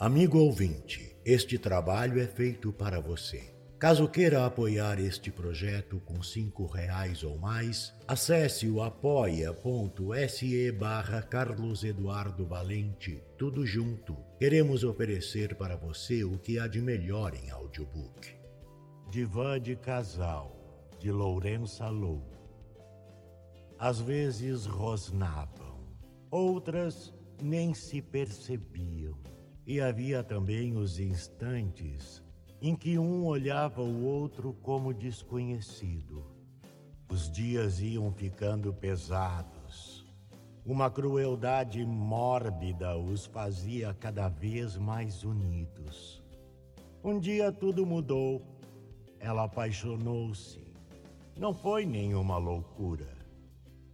Amigo ouvinte, este trabalho é feito para você. Caso queira apoiar este projeto com cinco reais ou mais, acesse o apoia.se barra Carlos Eduardo Valente, tudo junto. Queremos oferecer para você o que há de melhor em audiobook. Divã de Casal, de Lourença Lou. Às vezes rosnavam, outras nem se percebiam. E havia também os instantes em que um olhava o outro como desconhecido. Os dias iam ficando pesados. Uma crueldade mórbida os fazia cada vez mais unidos. Um dia tudo mudou. Ela apaixonou-se. Não foi nenhuma loucura.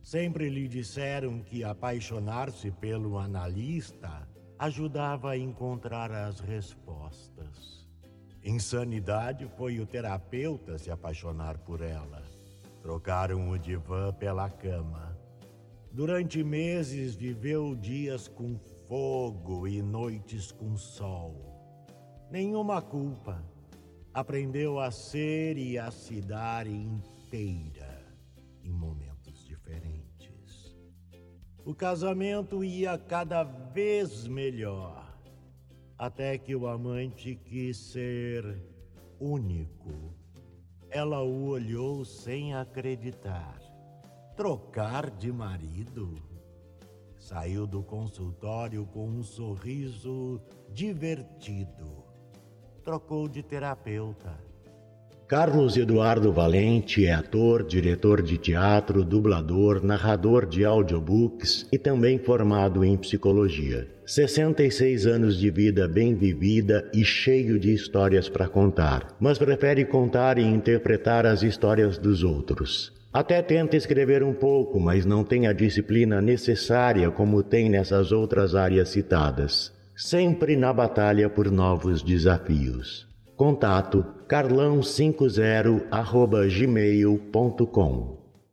Sempre lhe disseram que apaixonar-se pelo analista ajudava a encontrar as respostas. Insanidade foi o terapeuta se apaixonar por ela. Trocaram o divã pela cama. Durante meses viveu dias com fogo e noites com sol. Nenhuma culpa. Aprendeu a ser e a se dar inteira em momentos. O casamento ia cada vez melhor até que o amante quis ser único. Ela o olhou sem acreditar. Trocar de marido? Saiu do consultório com um sorriso divertido. Trocou de terapeuta. Carlos Eduardo Valente é ator, diretor de teatro, dublador, narrador de audiobooks e também formado em psicologia. 66 anos de vida bem vivida e cheio de histórias para contar, mas prefere contar e interpretar as histórias dos outros. Até tenta escrever um pouco, mas não tem a disciplina necessária como tem nessas outras áreas citadas. Sempre na batalha por novos desafios. Contato carlão50 arroba gmail.com